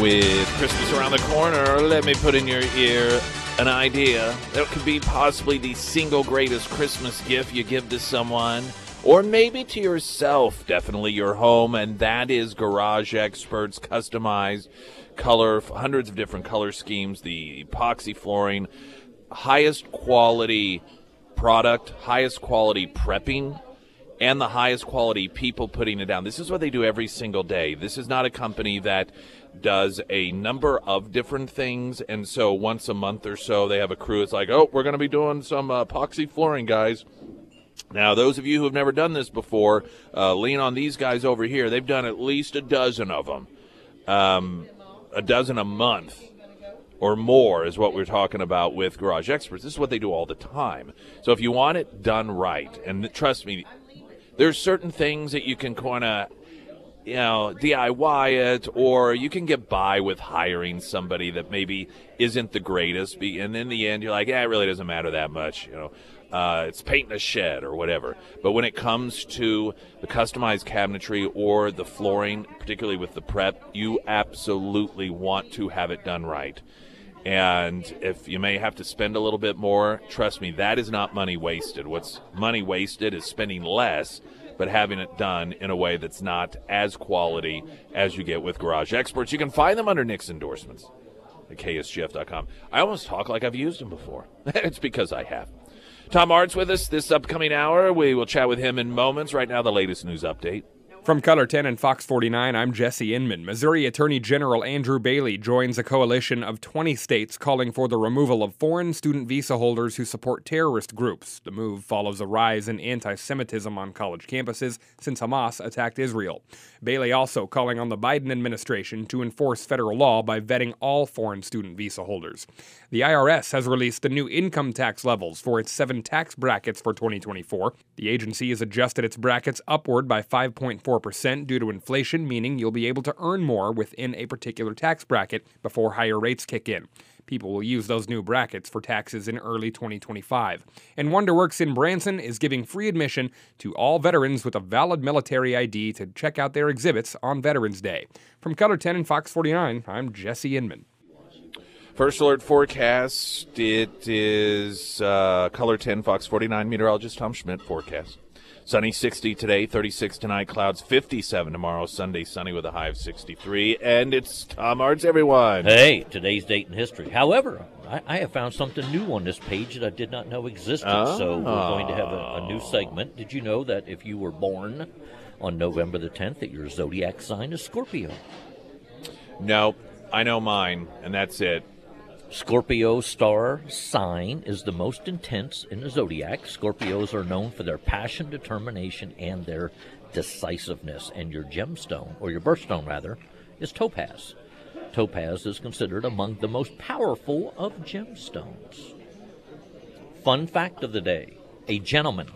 With Christmas around the corner, let me put in your ear an idea that could be possibly the single greatest Christmas gift you give to someone, or maybe to yourself, definitely your home, and that is Garage Experts customized color, hundreds of different color schemes, the epoxy flooring, highest quality product, highest quality prepping and the highest quality people putting it down. This is what they do every single day. This is not a company that does a number of different things, and so once a month or so, they have a crew. It's like, oh, we're going to be doing some epoxy flooring, guys. Now, those of you who have never done this before, uh, lean on these guys over here. They've done at least a dozen of them, um, a dozen a month or more is what we're talking about with Garage Experts. This is what they do all the time. So if you want it done right, and trust me, there's certain things that you can kind of you know DIY it, or you can get by with hiring somebody that maybe isn't the greatest. And in the end, you're like, yeah, it really doesn't matter that much, you know. Uh, it's painting a shed or whatever. But when it comes to the customized cabinetry or the flooring, particularly with the prep, you absolutely want to have it done right. And if you may have to spend a little bit more, trust me, that is not money wasted. What's money wasted is spending less, but having it done in a way that's not as quality as you get with Garage Experts. You can find them under Nick's endorsements at ksgf.com. I almost talk like I've used them before. it's because I have. Tom Martz with us this upcoming hour. We will chat with him in moments. Right now, the latest news update. From KOLR 10 and Fox 49, I'm Jesse Inman. Missouri Attorney General Andrew Bailey joins a coalition of 20 states calling for the removal of foreign student visa holders who support terrorist groups. The move follows a rise in anti Semitism on college campuses since Hamas attacked Israel. Bailey also calling on the Biden administration to enforce federal law by vetting all foreign student visa holders. The IRS has released the new income tax levels for its seven tax brackets for 2024. The agency has adjusted its brackets upward by 5.4 4% due to inflation, meaning you'll be able to earn more within a particular tax bracket before higher rates kick in. People will use those new brackets for taxes in early 2025. And Wonderworks in Branson is giving free admission to all veterans with a valid military ID to check out their exhibits on Veterans Day. From KOLR 10 and Fox 49, I'm Jesse Inman. First alert forecast. It is uh, KOLR 10, Fox 49 meteorologist Tom Schmidt forecast. Sunny 60 today, 36 tonight, clouds 57 tomorrow, Sunday sunny with a high of 63. And it's Tom Martz, everyone. Hey, today's date in history. However, I, I, have found something new on this page that I did not know existed. Oh. So we're going to have a, a new ah. segment. Did you know that if you were born on November the 10th, that your zodiac sign is Scorpio? No, I know mine, and that's it. Scorpio star sign is the most intense in the zodiac. Scorpios are known for their passion, determination, and their decisiveness. And your gemstone, or your birthstone rather, is topaz. Topaz is considered among the most powerful of gemstones. Fun fact of the day a gentleman,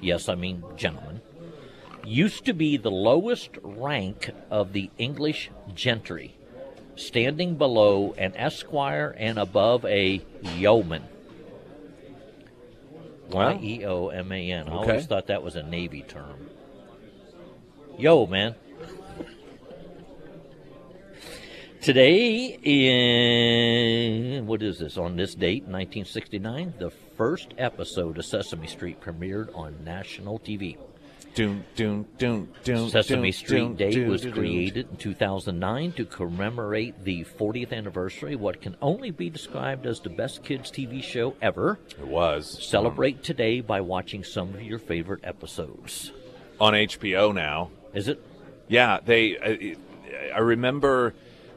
yes, I mean gentleman, used to be the lowest rank of the English gentry standing below an esquire and above a yeoman. Y E O M A N. I okay. always thought that was a Navy term. Yo, man. Today, in what is this? On this date, 1969, the first episode of Sesame Street premiered on national TV. Doom, doom, doom, doom, Sesame Street Day was created in 2009 to commemorate the 40th anniversary, of what can only be described as the best kids TV show ever. It was. Celebrate today by watching some of your favorite episodes. On HBO now. Is it? Yeah, they. I, I remember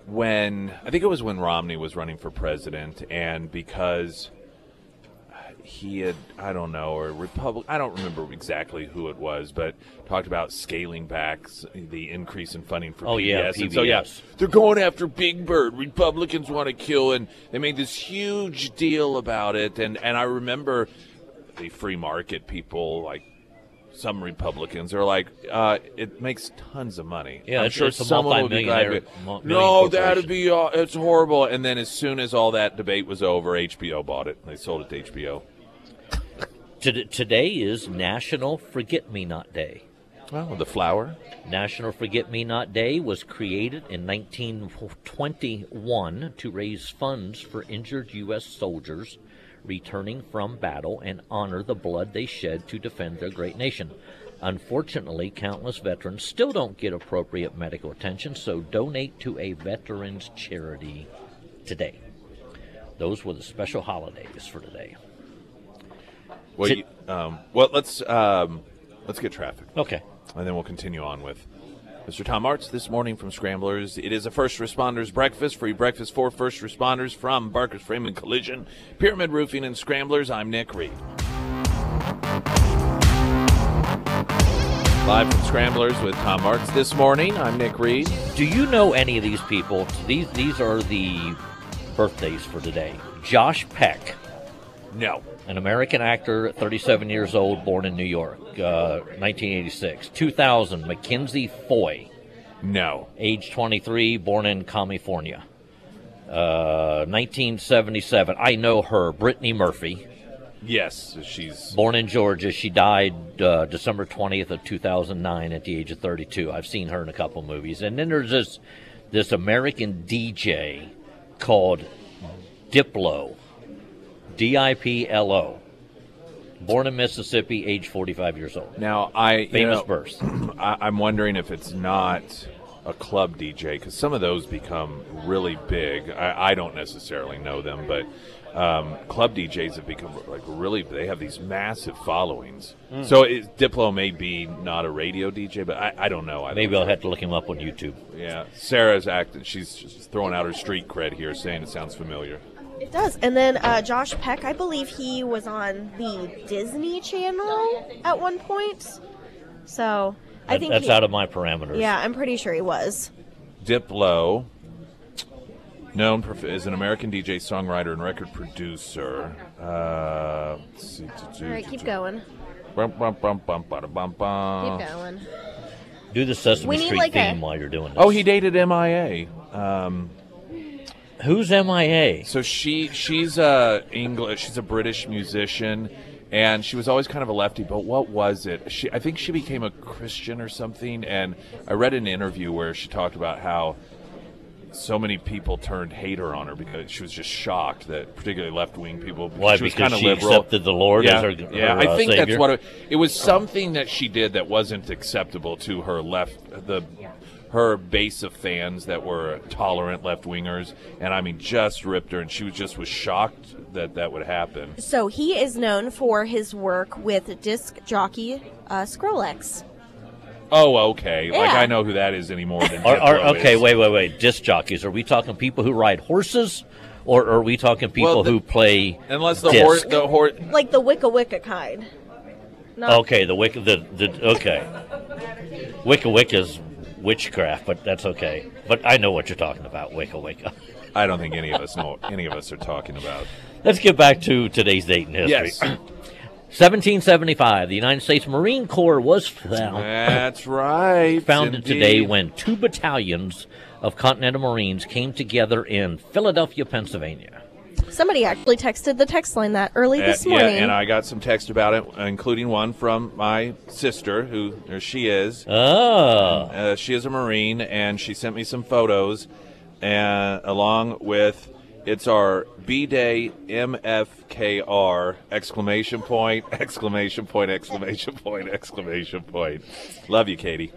when I think it was when Romney was running for president, and because he had I don't know or Republic I don't remember exactly who it was, but talked about scaling back the increase in funding for oh, PBS. Yeah, PBS. so yeah, they're going after Big Bird. Republicans want to kill, and they made this huge deal about it. And and I remember the free market people like some Republicans are like, uh, it makes tons of money. Yeah, I'm sure someone will be glad. multi-millionaire- to- mul- No, that'd be uh, it's horrible. And then as soon as all that debate was over, HBO bought it. They sold it to HBO. Tod- Today is National Forget Me Not Day. Well, the flower. National Forget Me Not Day was created in 1921 to raise funds for injured U.S. soldiers returning from battle and honor the blood they shed to defend their great nation. Unfortunately, countless veterans still don't get appropriate medical attention, so donate to a veterans charity today. Those were the special holidays for today. Well, Sit- you, um, well, let's um, let's get traffic. Okay. and then we'll continue on with Mr. Tom Martz this morning from Scramblers. It is a first responders breakfast, free breakfast for first responders from Barker's Frame and Collision, Pyramid Roofing, and Scramblers. I'm Nick Reed. Live from Scramblers with Tom Martz this morning. I'm Nick Reed. Do you know any of these people? These these are the birthdays for today. Josh Peck, No. An American actor, 37 years old, born in New York, uh, 1986. 2000, Mackenzie Foy, No. age 23, born in California. Uh, 1977, I know her, Brittany Murphy, Yes, she's born in Georgia. She died uh, December 20th of 2009 at the age of 32. I've seen her in a couple movies. And then there's this this American DJ called Diplo, D I P L O, born in Mississippi, age 45 years old. now I you Famous know, verse. I, I'm wondering if it's not a club DJ because some of those become really big. I, I don't necessarily know them, but um, club DJs have become like really. They have these massive followings. Hmm. So it, Diplo may be not a radio DJ, but I, I don't know. I Maybe I'll have to look him up on YouTube. Yeah, Sarah's acting. She's just throwing out her street cred here, saying it sounds familiar. It does. And then uh, Josh Peck, I believe he was on the Disney Channel at one point. So I That- think that's he- out of my parameters. Yeah, I'm pretty sure he was. Diplo, known prof- as an American DJ, songwriter, and record producer. Uh, let's see, All right, keep going. Bum, bum, bum, bum, bada, bum, bum. Keep going. Do the Sesame We Street like, a- theme while you're doing this. Oh, he dated MIA. Um, Who's MIA? so she she's a English. She's a British musician, and she was always kind of a lefty. But what was it? She I think she became a Christian or something. And I read an interview where she talked about how so many people turned hater on her because she was just shocked that particularly left wing people. Why? She was Because she liberal. accepted the Lord yeah, as her, yeah. her, I uh, think that's what it, it was. Something that she did that wasn't acceptable to her left the her base of fans that were tolerant left wingers, and I mean just ripped her, and she was just was shocked that that would happen. So he is known for his work with disc jockey uh, Skrillex. Oh, okay. Yeah. Like I know who that is anymore than Are, are, okay, is. wait, wait, wait. Disc jockeys. Are we talking people who ride horses, or are we talking people Well, the- who play? Unless the horse, the horse. Like the Wicca Wicca kind. Not Okay, the wick, the, the okay. Wicca Wicca's witchcraft, but that's okay. But I know what you're talking about, Wicca Wicca. I don't think any of us know what any of us are talking about. Let's get back to today's date in history. Yes, 1775, the United States Marine Corps was found, that's right. founded today when two battalions of Continental Marines came together in Philadelphia, Pennsylvania. Somebody actually texted the text line that early Uh, this yeah, morning. and I got some text about it, including one from my sister, who there she is. Oh, Uh, she is a Marine, and she sent me some photos, and along with it's our B Day MFKR exclamation point exclamation point exclamation point exclamation point. Love you, Katie.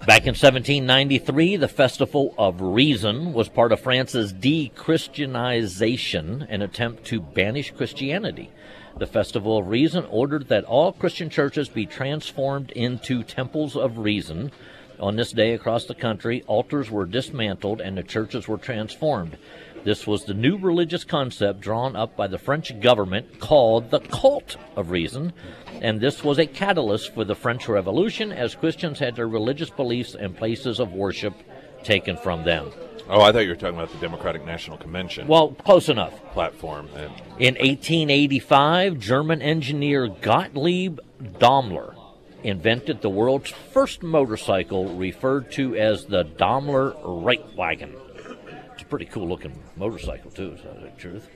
Back in 1793, the Festival of Reason was part of France's de-Christianization, an attempt to banish Christianity. The Festival of Reason ordered that all Christian churches be transformed into temples of reason. On this day across the country, altars were dismantled and the churches were transformed. This was the new religious concept drawn up by the French government called the cult of reason, and this was a catalyst for the French Revolution as Christians had their religious beliefs and places of worship taken from them. Oh, I thought you were talking about the Democratic National Convention Well, close enough. platform. And In 1885, German engineer Gottlieb Daimler invented the world's first motorcycle referred to as the Daimler Reitwagen. Pretty cool looking motorcycle, too, you the truth.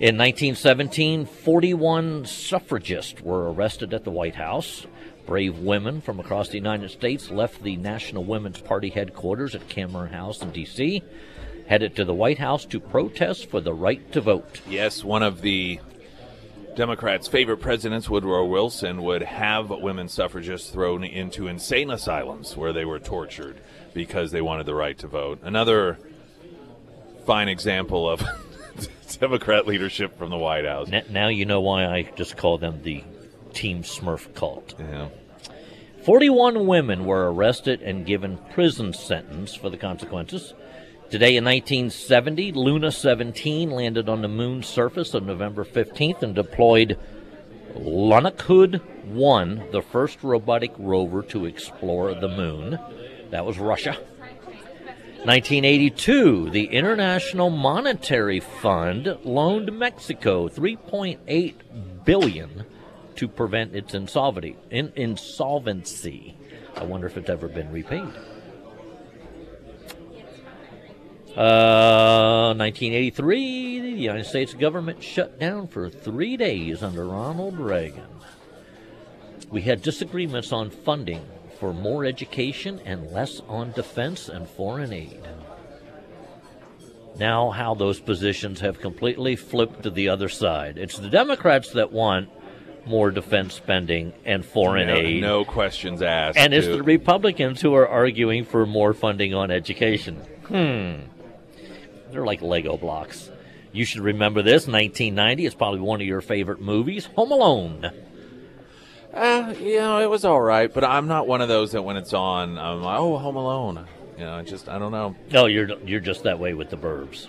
In 1917, 41 suffragists were arrested at the White House. Brave women from across the United States left the National Women's Party headquarters at Cameron House in D.C., headed to the White House to protest for the right to vote. Yes, one of the Democrats' favorite presidents, Woodrow Wilson, would have women suffragists thrown into insane asylums where they were tortured because they wanted the right to vote. Another fine example of Democrat leadership from the White House. Now you know why I just call them the Team Smurf cult. Yeah. 41 women were arrested and given prison sentence for the consequences. Today in 1970, Luna 17 landed on the moon's surface on November 15th and deployed Lunokhod 1, the first robotic rover to explore the moon. That was Russia. 1982, the International Monetary Fund loaned Mexico 3.8 billion to prevent its insolvency. In, insolvency. I wonder if it's ever been repaid. Uh, 1983, the United States government shut down for three days under Ronald Reagan. We had disagreements on funding for more education and less on defense and foreign aid. Now, how those positions have completely flipped to the other side. It's the Democrats that want more defense spending and foreign No, aid. no questions asked. And it's dude. the Republicans who are arguing for more funding on education. Hmm. They're like Lego blocks. You should remember this 1990 is probably one of your favorite movies Home Alone. Uh, you know, it was all right, but I'm not one of those that when it's on, I'm like, oh, Home Alone. You know, I just, I don't know. No, you're, you're just that way with the Burbs.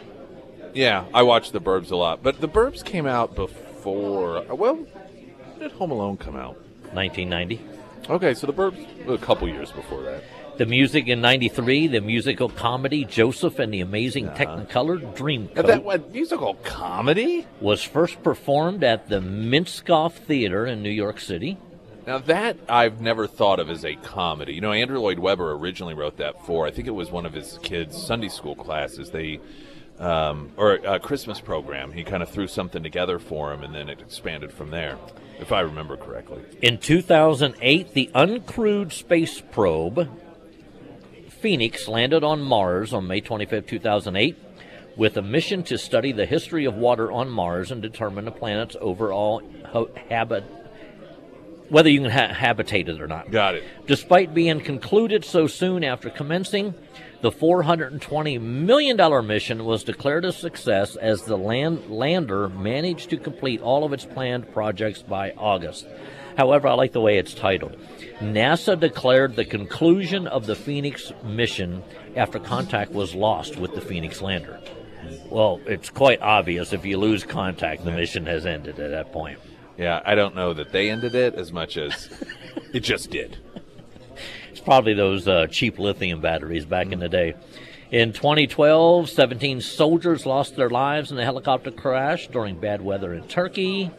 Yeah, I watched The Burbs a lot, but The Burbs came out before. Well, when did Home Alone come out? 1990. Okay, so The Burbs a couple years before that. The music in 93, the musical comedy Joseph and the Amazing Technicolor Dreamcoat that what musical comedy? was first performed at the Minskoff Theater in New York City. Now that I've never thought of as a comedy. You know, Andrew Lloyd Webber originally wrote that for. I think it was one of his kids' Sunday school classes. They um, or a Christmas program. He kind of threw something together for him, and then it expanded from there, if I remember correctly. In 2008, the uncrewed space probe Phoenix landed on Mars on May 25, 2008, with a mission to study the history of water on Mars and determine the planet's overall ho- habit, whether you can ha- habitate it or not. Got it. Despite being concluded so soon after commencing, the $420 million mission was declared a success as the land- lander managed to complete all of its planned projects by August. However, I like the way it's titled. NASA declared the conclusion of the Phoenix mission after contact was lost with the Phoenix lander. Well, it's quite obvious if you lose contact, the mission has ended at that point. Yeah, I don't know that they ended it as much as it just did. It's probably those uh, cheap lithium batteries back in the day. In 2012, 17 soldiers lost their lives in a helicopter crash during bad weather in Turkey.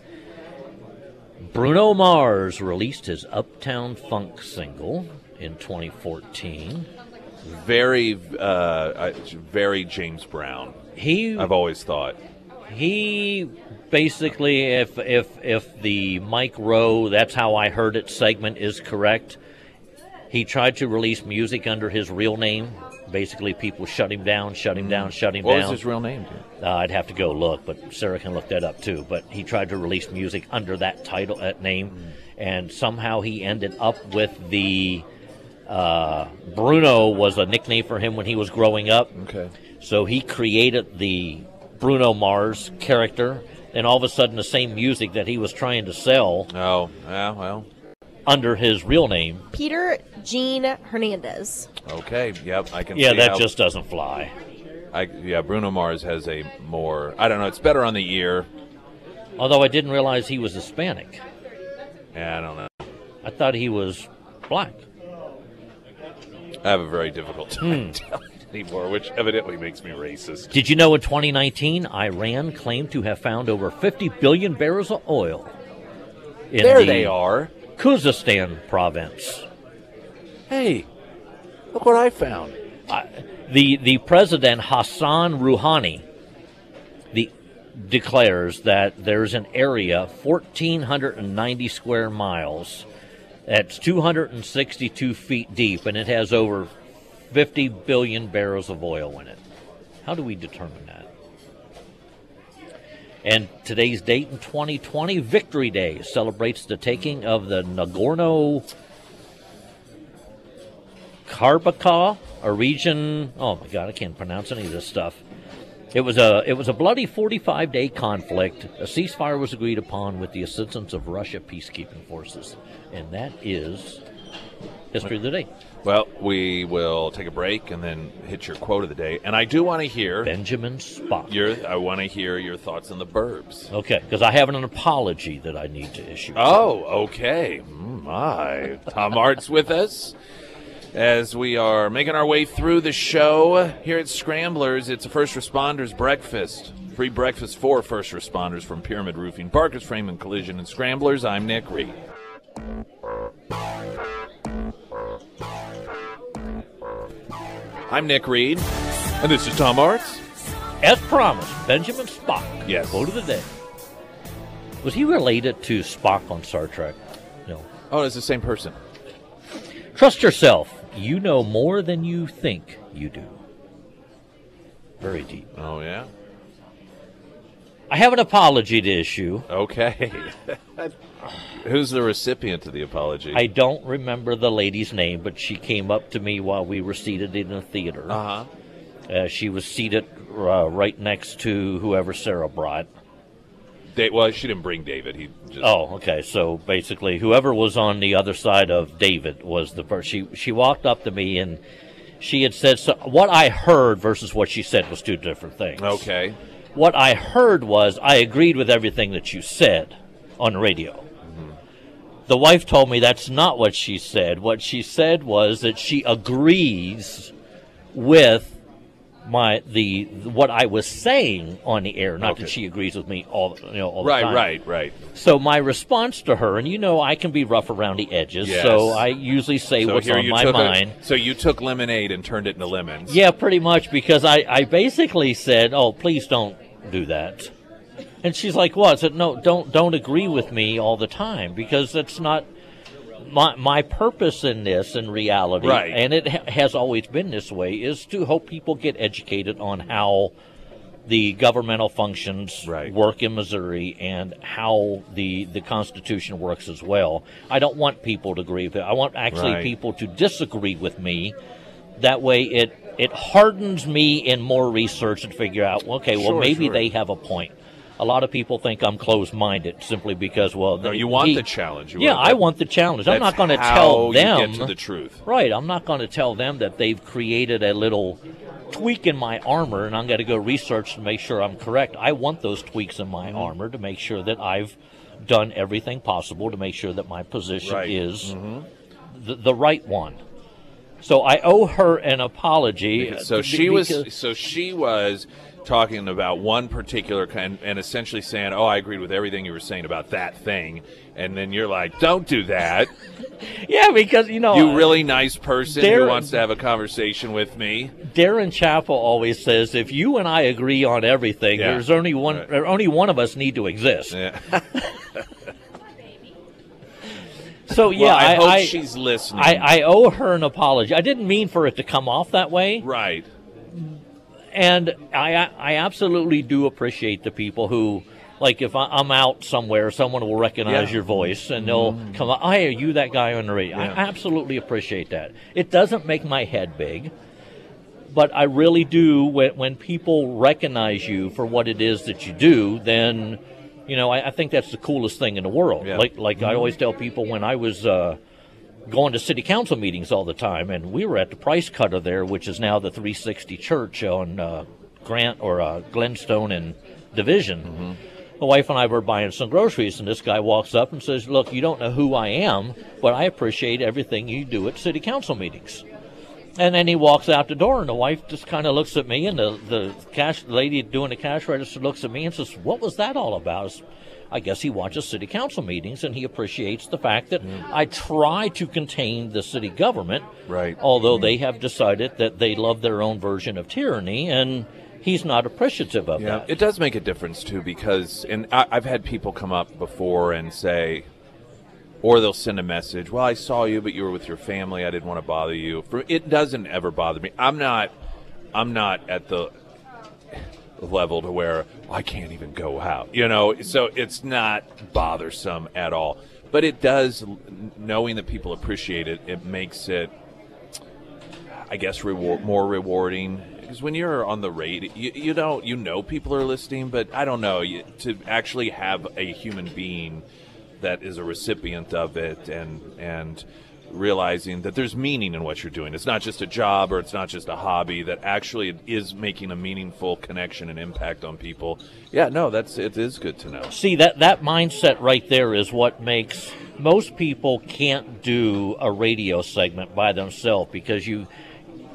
Bruno Mars released his Uptown Funk single in 2014. Very, uh, very James Brown. He I've always thought. He basically if if if the Mike Rowe that's how I heard it segment is correct, he tried to release music under his real name. Basically, people shut him down, shut him down, shut him What down. was his real name? dude? Uh, I'd have to go look, but Sarah can look that up too. But he tried to release music under that title, that name, and somehow he ended up with the uh, Bruno was a nickname for him when he was growing up. Okay. So he created the Bruno Mars character, and all of a sudden, the same music that he was trying to sell Oh, yeah, well, under his real name. Peter Gene Hernandez. okay. Yep, I can Yeah, see that how- just doesn't fly. I, yeah, Bruno Mars has a more. I don't know. It's better on the ear. Although I didn't realize he was Hispanic. Yeah, I don't know. I thought he was black. I have a very difficult Hmm. time telling anymore, which evidently makes me racist. Did you know in 2019, Iran claimed to have found over 50 billion barrels of oil? In There the- they are. Khuzestan province. Hey, look what I found. The the president Hassan Rouhani the declares that there's an area 1490 square miles that's 262 feet deep and it has over 50 billion barrels of oil in it. How do we determine that? And today's date in 2020, Victory Day, celebrates the taking of the Nagorno Karabakh, a region. Oh my God, I can't pronounce any of this stuff. It was a it was a bloody 45 day conflict. A ceasefire was agreed upon with the assistance of Russia peacekeeping forces, and that is history of the day. Well, we will take a break and then hit your quote of the day. And I do want to hear Benjamin Spock. your. I want to hear your thoughts on the burbs. Okay, because I have an apology that I need to issue. Oh, okay. Mm, My Tom Martz with us as we are making our way through the show here at Scramblers. It's a first responders breakfast. Free breakfast for first responders from Pyramid Roofing, Barker's Frame and Collision, and Scramblers. I'm Nick Reed. I'm Nick Reed, and this is Tom Martz. As promised, Benjamin Spock. Yes. Quote of the day. Was he related to Spock on Star Trek? No. Oh, it's the same person. Trust yourself. You know more than you think you do. Very deep. Oh, yeah? I have an apology to issue. Okay. Who's the recipient of the apology? I don't remember the lady's name, but she came up to me while we were seated in the theater. Uh huh. Uh, she was seated uh, right next to whoever Sarah brought. Da- well, she didn't bring David. He just. Oh, okay. So basically, whoever was on the other side of David was the first. She she walked up to me and she had said so. What I heard versus what she said was two different things. Okay. What I heard was I agreed with everything that you said on radio. The wife told me that's not what she said. What she said was that she agrees with my the what I was saying on the air. Not Okay. that she agrees with me all you know all the Right, time. right, right. So my response to her, and you know I can be rough around the edges, Yes. so I usually say So what's on my took a- mind. so you took lemonade and turned it into lemons. Yeah, pretty much because I, I basically said, "Oh, please don't do that," and she's like, "What?" I said, "No, don't don't agree with me all the time because that's not my my purpose in this in reality, Right. and it ha- has always been this way, is to help people get educated on how." The governmental functions Right. work in Missouri and how the, the Constitution works as well. I don't want people to agree with it. I want actually Right. people to disagree with me that way it it hardens me in more research and figure out okay well Sure, maybe sure. they have a point a lot of people think i'm closed-minded simply because well No, you want he- the challenge. You yeah want- i want the challenge i'm not going to tell them get to the truth. right i'm not going to tell them that they've created a little tweak in my armor and i'm going to go research to make sure i'm correct i want those tweaks in my Mm-hmm. armor to make sure that i've done everything possible to make sure that my position Right. is the, the right one so I owe her an apology. So she was. So she was talking about one particular kind, and essentially saying, "Oh, I agreed with everything you were saying about that thing," and then you're like, "Don't do that." yeah, because you know, You uh, really nice person who wants to have a conversation with me. Darren Chappell always says, if you and I agree on everything, Yeah. there's only one. Right. Only one of us need to exist. Yeah. So yeah, well, I, I, hope I, she's listening. I, I owe her an apology. I didn't mean for it to come off that way, right. and I I absolutely do appreciate the people who. Like if I, I'm out somewhere, someone will recognize Yeah. Your voice and they'll mm. come up. Hey, are you that guy on the radio? Yeah. I absolutely appreciate that. It doesn't make my head big, but I really do. When, when people recognize you for what it is that you do, then you know I, I think that's the coolest thing in the world. Yeah. Like like I always tell people when I was uh, going to city council meetings all the time, and we were at the Price Cutter there, which is now the 360 Church on uh, Grant or uh, Glenstone and Division. My wife and I were buying some groceries, and this guy walks up and says, "Look, you don't know who I am, but I appreciate everything you do at city council meetings." And then he walks out the door, and the wife just kind of looks at me, and the the cash lady doing the cash register looks at me and says, "What was that all about?" I guess he watches city council meetings and he appreciates the fact that mm. I try to contain the city government. Right. Although they have decided that they love their own version of tyranny and he's not appreciative of Yeah, that. it does make a difference too because, and I, I've had people come up before and say, or they'll send a message. Well, I saw you, but you were with your family. I didn't want to bother you. For it doesn't ever bother me. I'm not, I'm not at the level to where I can't even go out. You know, so it's not bothersome at all. But it does, knowing that people appreciate it, it makes it I guess reward more rewarding because when you're on the radio, you, you don't you know people are listening, but I don't know you, to actually have a human being that is a recipient of it and and realizing that there's meaning in what you're doing. It's not just a job or it's not just a hobby. That actually is making a meaningful connection and impact on people. Yeah, no, that's it is good to know. See that that mindset right there is what makes most people can't do a radio segment by themselves because you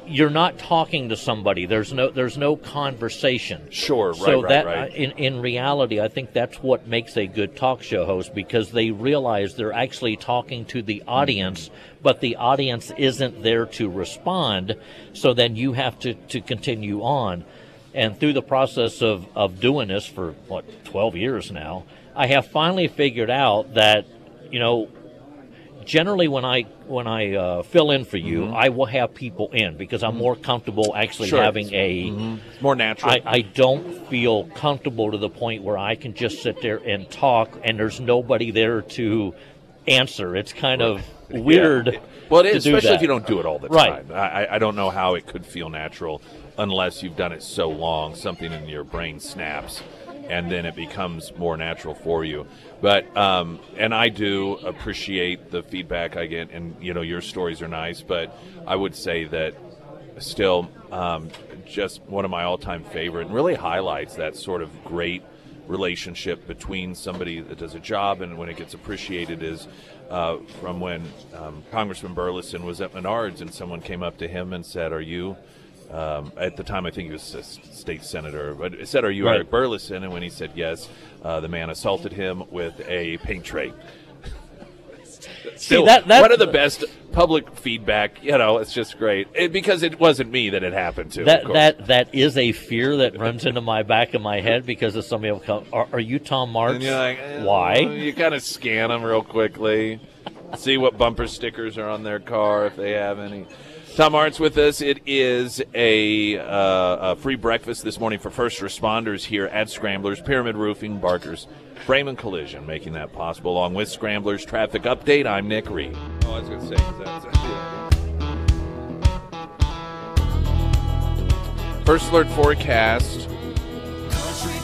you're not talking to somebody. There's no there's no conversation. Sure, right, so right, that right. in in reality, I think that's what makes a good talk show host because they realize they're actually talking to the audience, but the audience isn't there to respond. So then you have to to continue on. And through the process of, of doing this for what 12 years now, I have finally figured out that you know generally when I when I uh, fill in for you, mm-hmm. I will have people in because I'm mm-hmm. more comfortable actually Sure. having a. Mm-hmm. It's more natural. I, I don't feel comfortable to the point where I can just sit there and talk and there's nobody there to answer. It's kind of weird. Yeah. Well, it is, especially if you don't do it all the time. I, I- I don't know how it could feel natural unless you've done it so long, something in your brain snaps, and then it becomes more natural for you. But um, and I do appreciate the feedback I get, and you know your stories are nice, but I would say that still um, just one of my all-time favorite, and really highlights that sort of great relationship between somebody that does a job and when it gets appreciated is uh, from when um, Congressman Burlison was at Menards and someone came up to him and said, "Are you?" Um, at the time, I think he was a state senator, but it said, "Are you Right. Eric Burlison?" And when he said yes, uh, the man assaulted him with a paint tray. Still, that- that- one of the best public feedback. You know, it's just great it, because it wasn't me that it happened to. That that that is a fear that runs into my back of my head because of somebody will come. Are, are you Tom Martz? Like, eh, Why? You kind of scan them real quickly, see what bumper stickers are on their car if they have any. Tom Martz with us. It is a, uh, a free breakfast this morning for first responders here at Scramblers, Pyramid Roofing, Barker's, Frame and Collision, making that possible. Along with Scramblers Traffic Update, I'm Nick Reed. Oh, I was going to say, that's- First alert forecast.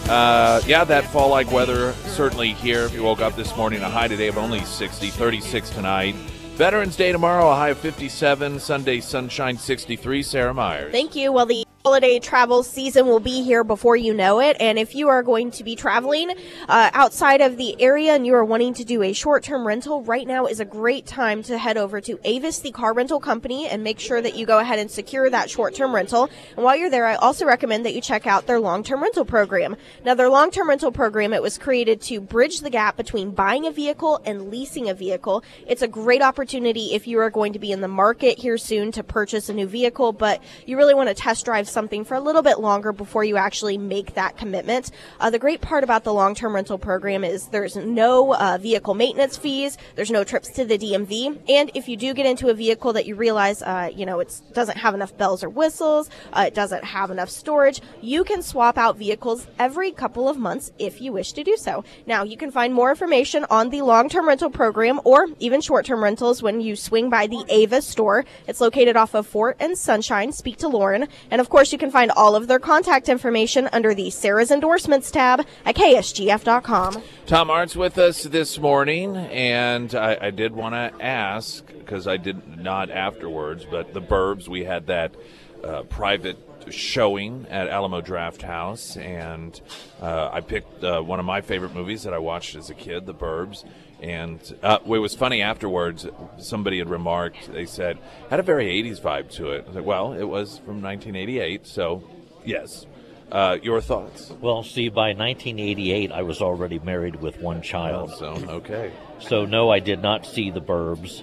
Uh, yeah, that fall like weather certainly here. If you woke up this morning, a high today of only 60, 36 tonight. Veterans Day tomorrow, a high of 57. Sunday, sunshine 63. Sarah Myers. Thank you. Well, the holiday travel season will be here before you know it. And if you are going to be traveling uh, outside of the area and you are wanting to do a short term rental, right now is a great time to head over to Avis, the car rental company, and make sure that you go ahead and secure that short term rental. And while you're there, I also recommend that you check out their long term rental program. Now, their long term rental program, it was created to bridge the gap between buying a vehicle and leasing a vehicle. It's a great opportunity if you are going to be in the market here soon to purchase a new vehicle, but you really want to test drive something for a little bit longer before you actually make that commitment. Uh, the great part about the long term rental program is there's no uh, vehicle maintenance fees, there's no trips to the DMV, and if you do get into a vehicle that you realize, uh, you know, it doesn't have enough bells or whistles, uh, it doesn't have enough storage, you can swap out vehicles every couple of months if you wish to do so. Now, you can find more information on the long term rental program or even short term rentals when you swing by the Avis store. It's located off of Fort and Sunshine. Speak to Lauren. And of course, you can find all of their contact information under the Sarah's Endorsements tab at ksgf.com. Tom Martz with us this morning, and I, I did want to ask because I did not afterwards, but the Burbs, we had that uh, private showing at Alamo Drafthouse, and uh, I picked uh, one of my favorite movies that I watched as a kid, The Burbs. And uh, it was funny afterwards. Somebody had remarked. They said had a very '80s vibe to it. I was like, well, it was from 1988, so yes. Uh, your thoughts? Well, see, by 1988, I was already married with one child. So okay. So, no, I did not see the Burbs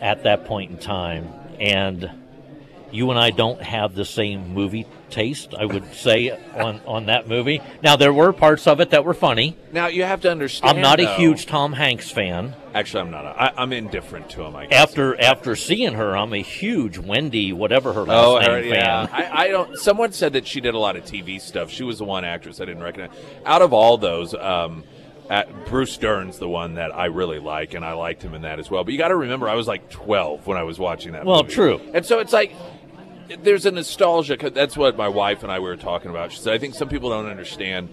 at that point in time. And you and I don't have the same movie taste, I would say, on, on that movie. Now, there were parts of it that were funny. Now you have to understand. I'm not a huge Tom Hanks fan. Actually, I'm not. A, I, I'm indifferent to him. I guess. After after seeing her, I'm a huge Wendy, whatever her last Oh, name, her- yeah. fan. I, I don't. Someone said that she did a lot of TV stuff. She was the one actress I didn't recognize. Out of all those, um, at, Bruce Dern's the one that I really like, and I liked him in that as well. But you got to remember, I was like 12 when I was watching that. Well, movie. true. And so it's like there's a nostalgia. 'cause That's what my wife and I were talking about. She said, I think some people don't understand.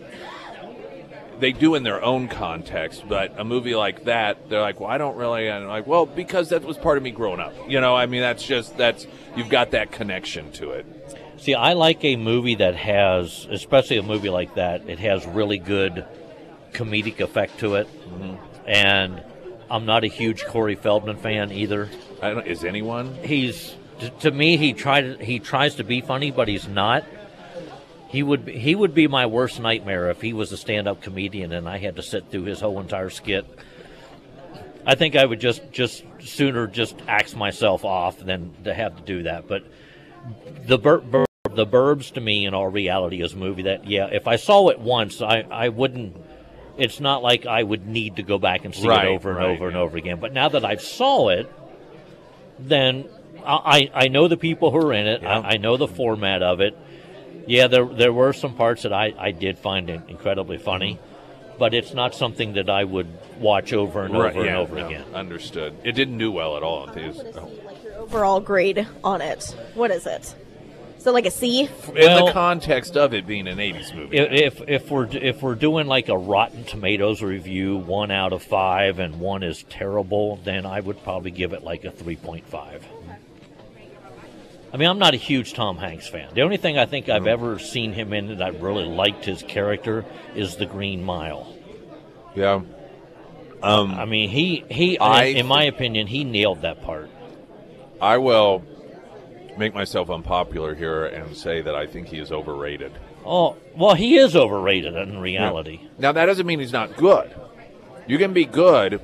They do in their own context, but a movie like that, they're like, "Well, I don't really." And I'm like, "Well, because that was part of me growing up." You know, I mean, that's just that's you've got that connection to it. See, I like a movie that has, especially a movie like that, it has really good comedic effect to it. Mm-hmm. And I'm not a huge Corey Feldman fan either. I don't, is anyone? He's t- to me he tried he tries to be funny, but he's not. He would be, he would be my worst nightmare if he was a stand-up comedian and I had to sit through his whole entire skit. I think I would just just sooner just axe myself off than to have to do that. But the Bur- Bur- the Burbs to me in all reality is a movie that yeah, if I saw it once, I I wouldn't. It's not like I would need to go back and see Right, it over and right, over and over again. But now that I've saw it, then I I know the people who are in it. Yeah. I, I know the format of it. Yeah, there there were some parts that I, I did find in- incredibly funny, but it's not something that I would watch over and over and over no, again. Understood. It didn't do well at all. I think it What is was- oh. like your overall grade on it? What is it? So like a C? in Well- the context of it being an '80s movie. If, if if we're if we're doing like a Rotten Tomatoes review, one out of five, and one is terrible, then I would probably give it like a three point five. I mean, I'm not a huge Tom Hanks fan. The only thing I think I've ever seen him in that I really liked his character is The Green Mile. yeah. Um, I mean, he he I in, in my opinion, he nailed that part. I will make myself unpopular here and say that I think he is overrated. Oh, well, he is overrated in reality. Now that doesn't mean he's not good. You can be good,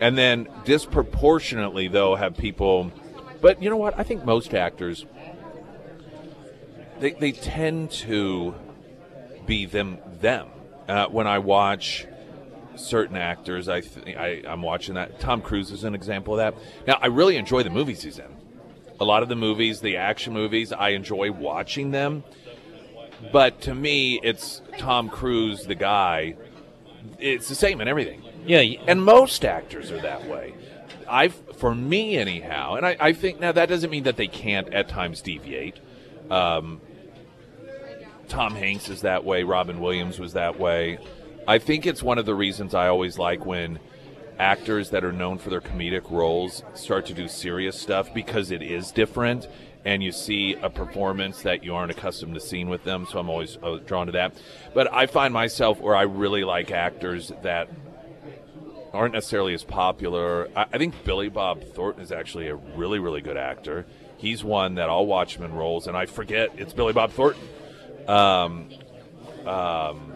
and then disproportionately though have people. But you know what? I think most actors they they tend to be them them. Uh, when I watch certain actors, I, th- I I'm watching that. Tom Cruise is an example of that. Now I really enjoy the movies he's in. A lot of the movies, the action movies, I enjoy watching them. But to me, it's Tom Cruise, the guy. It's the same in everything. Yeah, And most actors are that way. I, for me, anyhow, and I, I think now that doesn't mean that they can't at times deviate. Um, Tom Hanks is that way. Robin Williams was that way. I think it's one of the reasons I always like when actors that are known for their comedic roles start to do serious stuff because it is different and you see a performance that you aren't accustomed to seeing with them. So I'm always uh, drawn to that. But I find myself where I really like actors that aren't necessarily as popular. I, I think Billy Bob Thornton is actually a really, really good actor. He's one that I'll watch him in roles, and I forget it's Billy Bob Thornton. Um, um,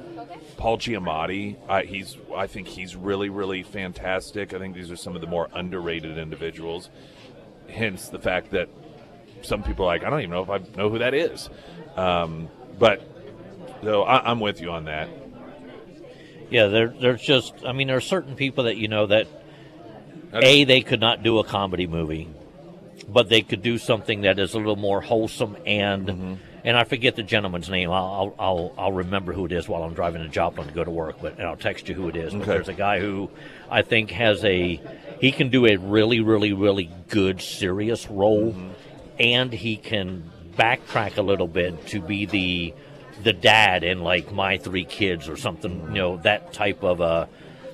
Paul Giamatti, I, he's I think he's really, really fantastic. I think these are some of the more underrated individuals. Hence the fact that some people are like, I don't even know if I know who that is. Um, but so I, I'm with you on that. Yeah. There, there's just, I mean, there are certain people that you know that a they could not do a comedy movie, but they could do something that is a little more wholesome and. Mm-hmm. And I forget the gentleman's name. I'll, I'll I'll remember who it is while I'm driving to Joplin to go to work. But and I'll text you who it is. But there's a guy who I think has a he can do a really really really good serious role, Mm-hmm. and he can backtrack a little bit to be the the dad in like my three kids or something. You know that type of a.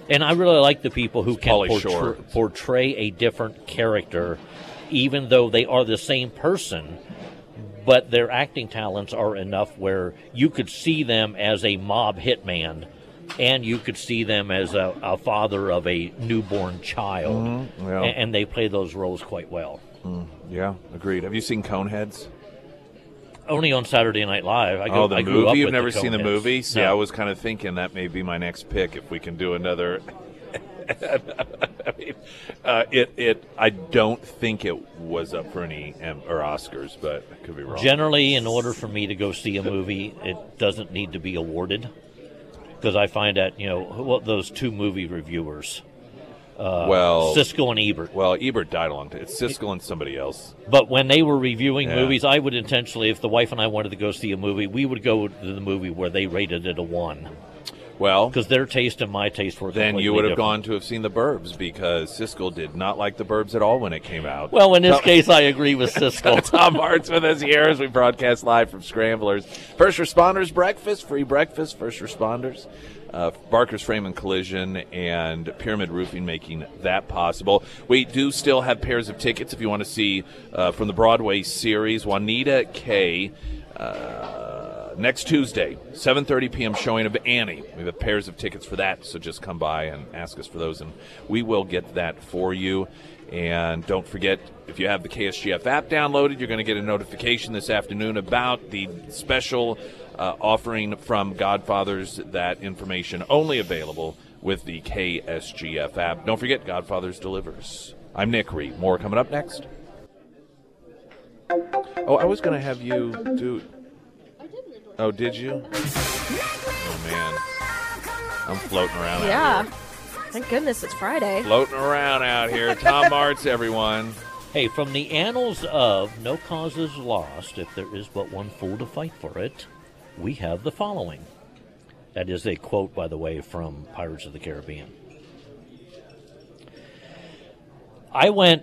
And I really like the people who can portray, portray a different character, even though they are the same person but their acting talents are enough where you could see them as a mob hitman and you could see them as a, a father of a newborn child Mm-hmm. yeah. A- and, they play those roles quite well Yeah, agreed. Have you seen Coneheads? Only on Saturday Night Live. I go, oh, the I movie? You've never the seen the movie? See, No. I was kind of thinking that may be my next pick if we can do another. I mean, uh, it it I don't think it was up for any M- or Oscars, but I could be wrong. Generally, in order for me to go see a movie, it doesn't need to be awarded because I find that you know what those two movie reviewers, Uh, well, Siskel and Ebert. well, Ebert died a long time. It's Siskel and somebody else. But when they were reviewing Yeah. movies, I would intentionally, if the wife and I wanted to go see a movie, we would go to the movie where they rated it a one Well, because their taste and my taste were then you would have different. gone to have seen the Burbs because Siskel did not like the Burbs at all when it came out. Well, in this No. case, I agree with Siskel. Tom Martz with us here as we broadcast live from Scramblers. First responders breakfast, free breakfast, first responders. Uh, Barker's Frame and Collision and Pyramid Roofing making that possible. We do still have pairs of tickets if you want to see uh, from the Broadway series Juanita K. Uh, next Tuesday, 7:30 p.m. showing of Annie. We have pairs of tickets for that, so just come by and ask us for those, and we will get that for you. And don't forget, if you have the KSGF app downloaded, you're going to get a notification this afternoon about the special uh, offering from Godfathers. That information only available with the KSGF app. Don't forget, Godfathers delivers. I'm Nick Reed. More coming up next. Oh, I was going to have you do. Oh, did you? Oh man, I'm floating around. out here. Yeah. here. Thank goodness it's Friday. floating around out here. Tom Martz, everyone. Hey, from the annals of No Causes Lost, if there is but one fool to fight for it, we have the following. That is a quote, by the way, from Pirates of the Caribbean. I went,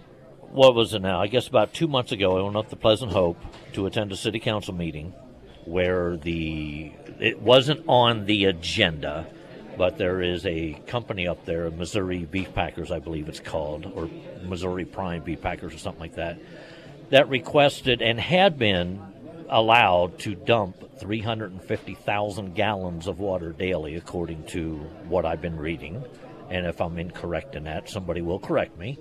what was it now? I guess about two months ago, I went up to Pleasant Hope to attend a city council meeting where the it wasn't on the agenda, but there is a company up there, Missouri Beef Packers, I believe it's called, or Missouri Prime Beef Packers, or something like that, that requested and had been allowed to dump 350,000 gallons of water daily, according to what I've been reading. And if I'm incorrect in that, somebody will correct me.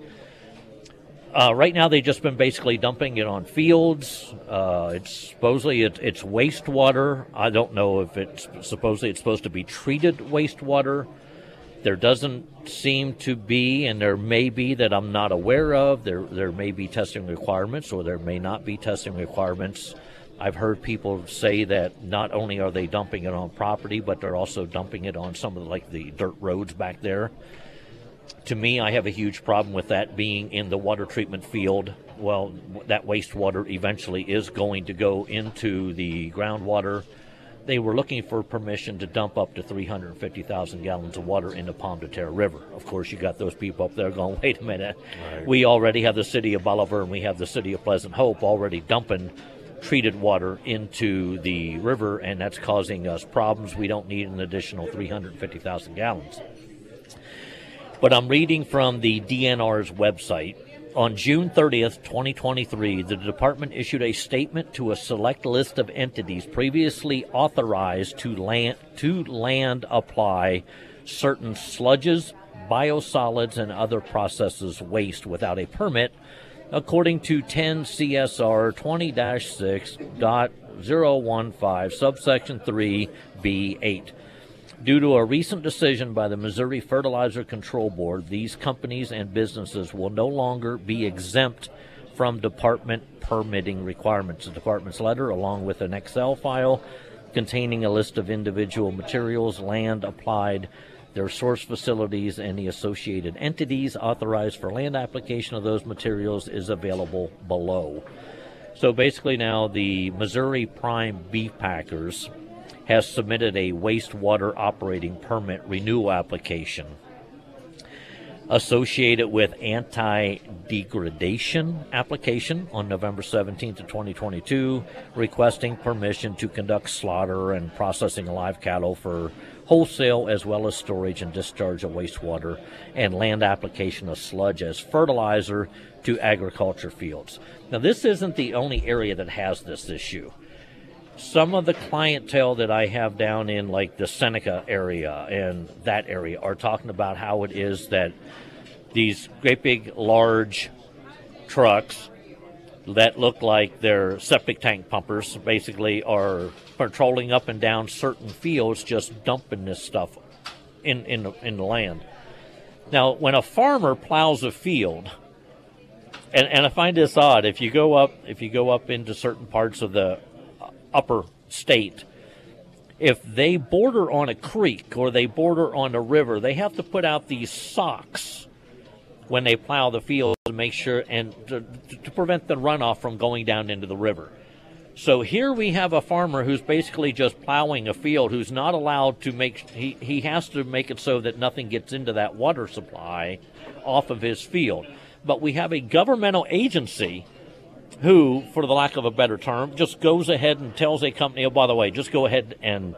Uh, right now, they've just been basically dumping it on fields. Uh, it's supposedly it, it's wastewater. I don't know if it's supposedly it's supposed to be treated wastewater. There doesn't seem to be, and there may be that I'm not aware of. There there may be testing requirements, or there may not be testing requirements. I've heard people say that not only are they dumping it on property, but they're also dumping it on some of the, like the dirt roads back there to me, I have a huge problem with that being in the water treatment field. Well, that wastewater eventually is going to go into the groundwater. They were looking for permission to dump up to 350,000 gallons of water in the Pomme de Terre River. Of course, you got those people up there going, wait a minute. We already have the city of Bolivar and we have the city of Pleasant Hope already dumping treated water into the river, and that's causing us problems. We don't need an additional 350,000 gallons. But I'm reading from the DNR's website. On June 30th, 2023, the department issued a statement to a select list of entities previously authorized to land, to land apply certain sludges, biosolids, and other processes waste without a permit, according to 10 CSR 20 6.015, subsection 3B8. Due to a recent decision by the Missouri Fertilizer Control Board, these companies and businesses will no longer be exempt from department permitting requirements. The department's letter, along with an Excel file containing a list of individual materials, land applied, their source facilities, and the associated entities authorized for land application of those materials, is available below. So basically, now the Missouri Prime Beef Packers has submitted a wastewater operating permit renewal application associated with anti-degradation application on November 17th of 2022 requesting permission to conduct slaughter and processing live cattle for wholesale as well as storage and discharge of wastewater and land application of sludge as fertilizer to agriculture fields. Now this isn't the only area that has this issue some of the clientele that I have down in like the Seneca area and that area are talking about how it is that these great big large trucks that look like they're septic tank pumpers, basically, are patrolling up and down certain fields, just dumping this stuff in in the, in the land. Now, when a farmer plows a field, and, and I find this odd, if you go up if you go up into certain parts of the upper state, if they border on a creek or they border on a river, they have to put out these socks when they plow the field to make sure and to, to prevent the runoff from going down into the river. So here we have a farmer who's basically just plowing a field who's not allowed to make he, he has to make it so that nothing gets into that water supply off of his field. But we have a governmental agency who, for the lack of a better term, just goes ahead and tells a company, oh, by the way, just go ahead and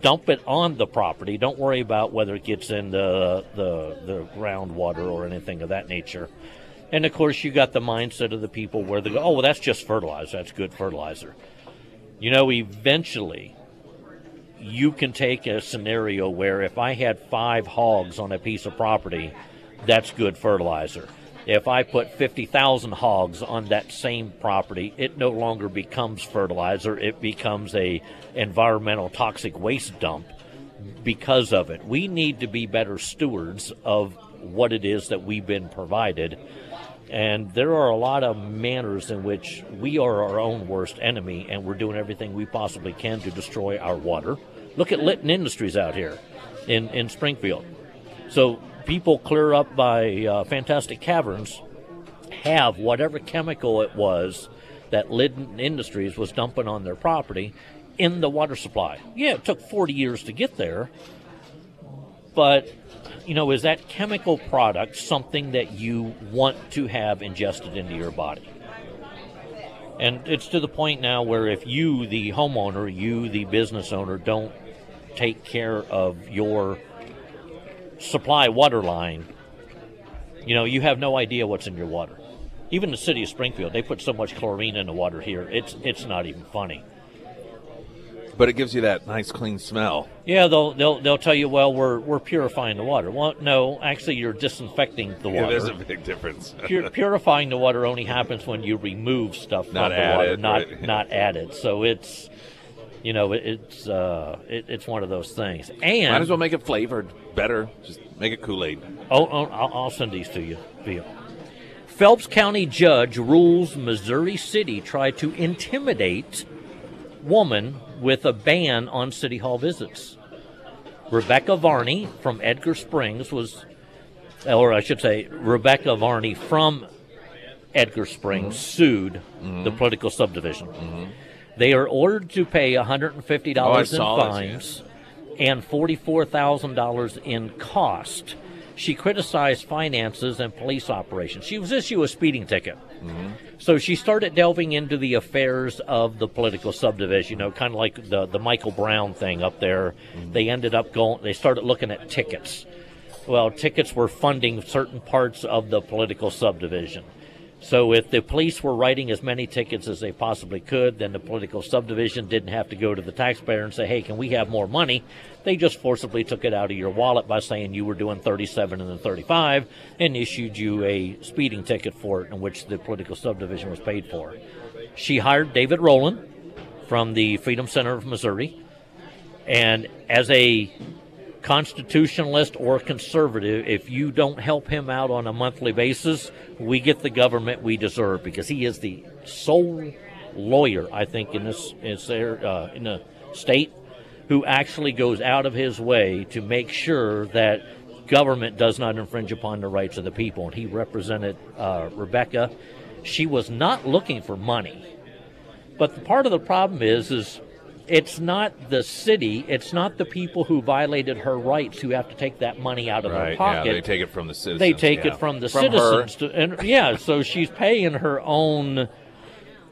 dump it on the property. Don't worry about whether it gets in the, the, the groundwater or anything of that nature. And of course, you got the mindset of the people where they go, oh, well, that's just fertilizer. That's good fertilizer. You know, eventually, you can take a scenario where if I had five hogs on a piece of property, that's good fertilizer. If I put 50,000 hogs on that same property, it no longer becomes fertilizer. It becomes a environmental toxic waste dump because of it. We need to be better stewards of what it is that we've been provided. And there are a lot of manners in which we are our own worst enemy, and we're doing everything we possibly can to destroy our water. Look at Litton Industries out here in, in Springfield. So people clear up by uh, Fantastic Caverns have whatever chemical it was that Litton Industries was dumping on their property in the water supply. Yeah, it took 40 years to get there, but you know, is that chemical product something that you want to have ingested into your body? And it's to the point now where if you, the homeowner, you, the business owner, don't take care of your supply water line, you know, you have no idea what's in your water. Even the city of Springfield, they put so much chlorine in the water here, it's it's not even funny. But it gives you that nice clean smell. Yeah, they'll they'll they'll tell you, well, we're we're purifying the water. Well, no, actually, you're disinfecting the water. Yeah, there's a big difference. Pur- purifying the water only happens when you remove stuff Not from the water, not right. not added. So it's you know it, it's uh, it, it's one of those things. And Might as well make it flavored better. Just make it Kool Aid. Oh, oh I'll, I'll send these to you. Via. Phelps County judge rules Missouri City tried to intimidate woman with a ban on City Hall visits. Rebecca Varney from Edgar Springs was, or I should say, Rebecca Varney from Edgar Springs sued the political subdivision. They are ordered to pay $150 Oh, in fines and $44,000 in cost. She criticized finances and police operations. She was issued a speeding ticket. So she started delving into the affairs of the political subdivision, you know, kind of like the, the Michael Brown thing up there. They ended up going, they started looking at tickets. Well, tickets were funding certain parts of the political subdivision. So if the police were writing as many tickets as they possibly could, then the political subdivision didn't have to go to the taxpayer and say, hey, can we have more money? They just forcibly took it out of your wallet by saying you were doing 37 and then 35 and issued you a speeding ticket for it in which the political subdivision was paid for. She hired David Roland from the Freedom Center of Missouri. And as a constitutionalist or conservative, if you don't help him out on a monthly basis, we get the government we deserve because he is the sole lawyer, I think, in this uh, in the state who actually goes out of his way to make sure that government does not infringe upon the rights of the people. And he represented uh, Rebecca. She was not looking for money. But the part of the problem is, is it's not the city, it's not the people who violated her rights who have to take that money out of their Right. Yeah, pocket. they take it from the citizens. They take yeah. it from the From citizens, Her. to, and yeah, so she's paying her own,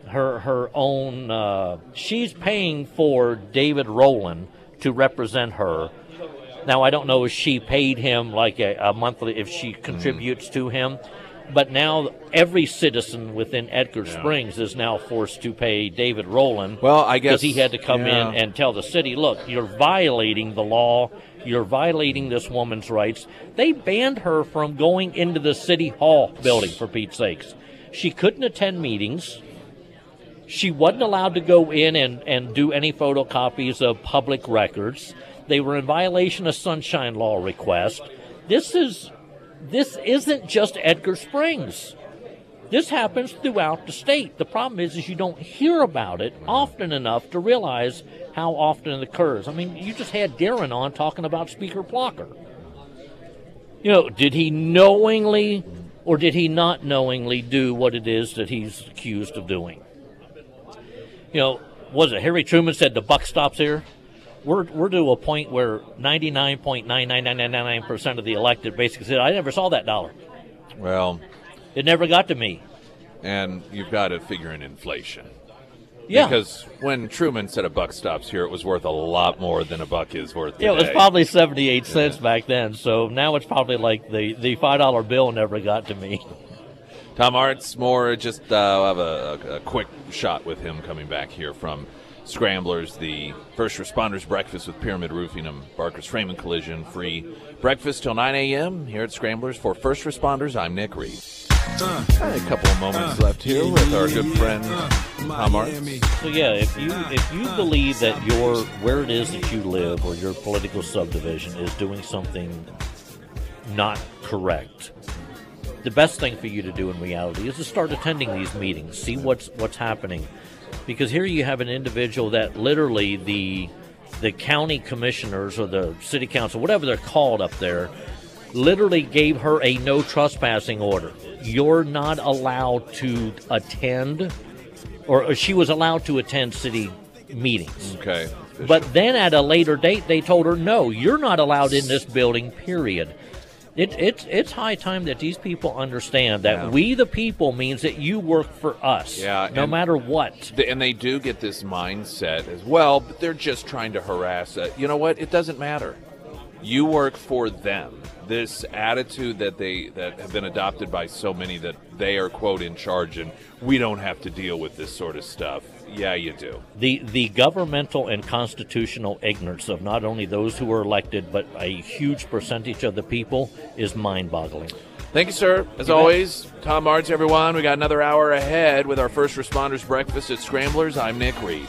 her her own. Uh, she's paying for David Roland to represent her. Now I don't know if she paid him like a, a monthly, if she contributes to him, but now every citizen within Edgar Springs is now forced to pay David Roland. Well, I because guess- he had to come yeah. in and tell the city, look, you're violating the law. You're violating this woman's rights. They banned her from going into the city hall building, for Pete's sakes. She couldn't attend meetings. She wasn't allowed to go in and, and do any photocopies of public records. They were in violation of sunshine law request. This is this isn't just Edgar Springs. This happens throughout the state. The problem is, is you don't hear about it often enough to realize how often it occurs. I mean, you just had Darren on talking about Speaker Plocher. You know, did he knowingly or did he not knowingly do what it is that he's accused of doing? You know, was it Harry Truman said the buck stops here? We're, we're to a point where 99.99999% of the elected basically said, I never saw that dollar. Well, It never got to me. and you've got to figure in inflation. Yeah. Because when Truman said a buck stops here, it was worth a lot more than a buck is worth today. Yeah, it was probably 78 cents back then. So now it's probably like the, the $5 bill never got to me. Tom Martz, more just uh, I'll have a, a quick shot with him coming back here from Scramblers, the first responders breakfast with Pyramid Roofing and Barker's Frame and Collision. Free breakfast till 9 a.m. here at Scramblers for first responders. I'm Nick Reed. Got a couple of moments left here with our good friend Tom Martz. So yeah, if you if you believe that your where it is that you live or your political subdivision is doing something not correct, the best thing for you to do in reality is to start attending these meetings, see what's what's happening, because here you have an individual that literally the the county commissioners or the city council, whatever they're called up there, literally gave her a no trespassing order. You're not allowed to attend, or she was allowed to attend city meetings. Okay. But then at a later date, they told her, no, you're not allowed in this building, period. It, it's, it's high time that these people understand that Yeah. we, the people, means that you work for us. Yeah, No matter what. Th- and they do get this mindset as well, but they're just trying to harass it. You know what? It doesn't matter. You work for them. This attitude that they that have been adopted by so many that they are quote in charge and we don't have to deal with this sort of stuff. Yeah, you do. The, the governmental and constitutional ignorance of not only those who are elected, but a huge percentage of the people is mind boggling. Thank you, sir. As always, Tom Martz, everyone. We got another hour ahead with our first responders breakfast at Scramblers. I'm Nick Reed.